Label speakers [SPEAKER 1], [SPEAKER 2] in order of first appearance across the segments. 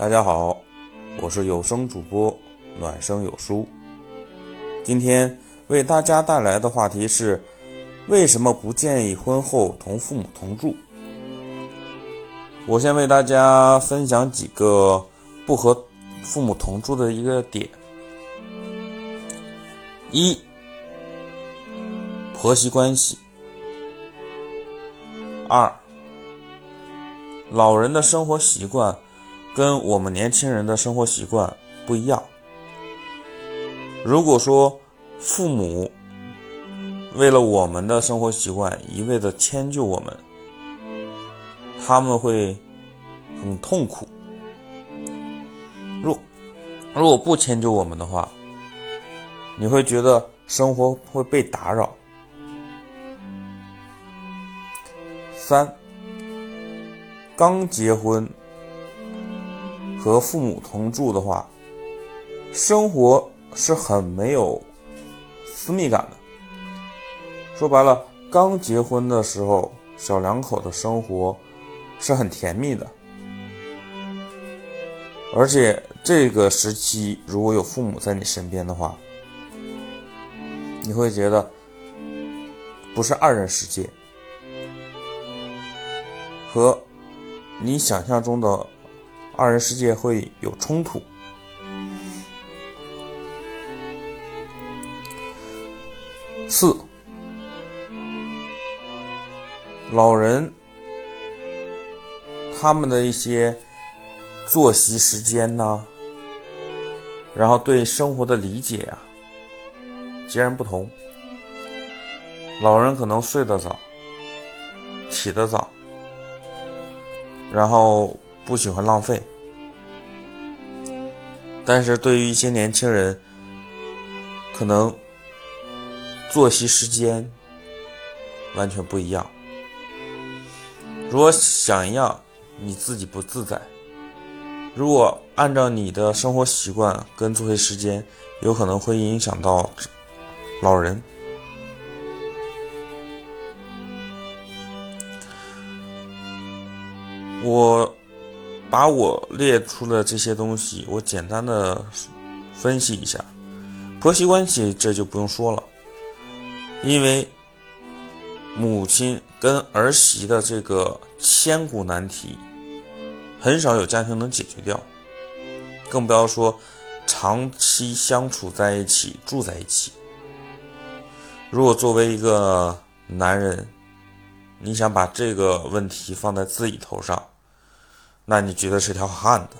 [SPEAKER 1] 大家好，我是有声主播暖声有书。今天为大家带来的话题是：为什么不建议婚后同父母同住？我先为大家分享几个不和父母同住的一个点：一、婆媳关系；二、老人的生活习惯跟我们年轻人的生活习惯不一样。如果说父母为了我们的生活习惯一味的迁就我们，他们会很痛苦。如如果不迁就我们的话，你会觉得生活会被打扰。三。刚结婚和父母同住的话，生活是很没有私密感的。说白了，刚结婚的时候，小两口的生活是很甜蜜的。而且这个时期如果有父母在你身边的话，你会觉得不是二人世界，和。你想象中的二人世界会有冲突。四，老人他们的一些作息时间呐，然后对生活的理解呀，截然不同。老人可能睡得早，起得早。然后不喜欢浪费，但是对于一些年轻人，可能作息时间完全不一样。如果想要，你自己不自在；如果按照你的生活习惯跟作息时间，有可能会影响到老人。我把我列出的这些东西，我简单的分析一下。婆媳关系这就不用说了，因为母亲跟儿媳的这个千古难题，很少有家庭能解决掉，更不要说长期相处在一起、住在一起。如果作为一个男人，你想把这个问题放在自己头上，那你觉得是条汉子。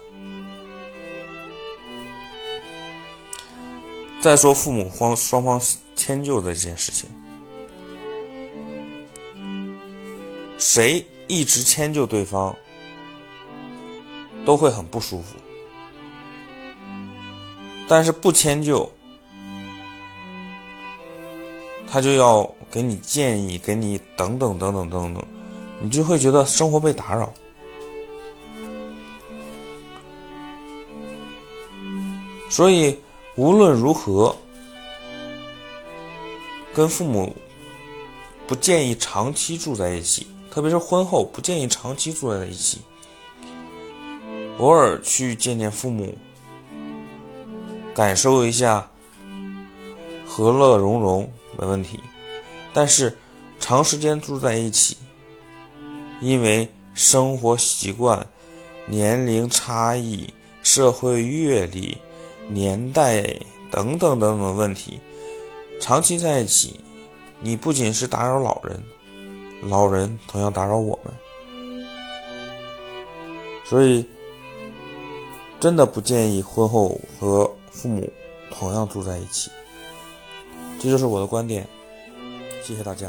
[SPEAKER 1] 再说父母方双方迁就的这件事情，谁一直迁就对方，都会很不舒服。但是不迁就，他就要给你建议，给你等等等等等等，你就会觉得生活被打扰。所以无论如何，跟父母不建议长期住在一起，特别是婚后不建议长期住在一起。偶尔去见见父母，感受一下。和乐融融没问题，但是长时间住在一起，因为生活习惯、年龄差异、社会阅历、年代等等等等问题，长期在一起，你不仅是打扰老人，老人同样打扰我们，所以真的不建议婚后和父母同样住在一起。这就是我的观点，谢谢大家。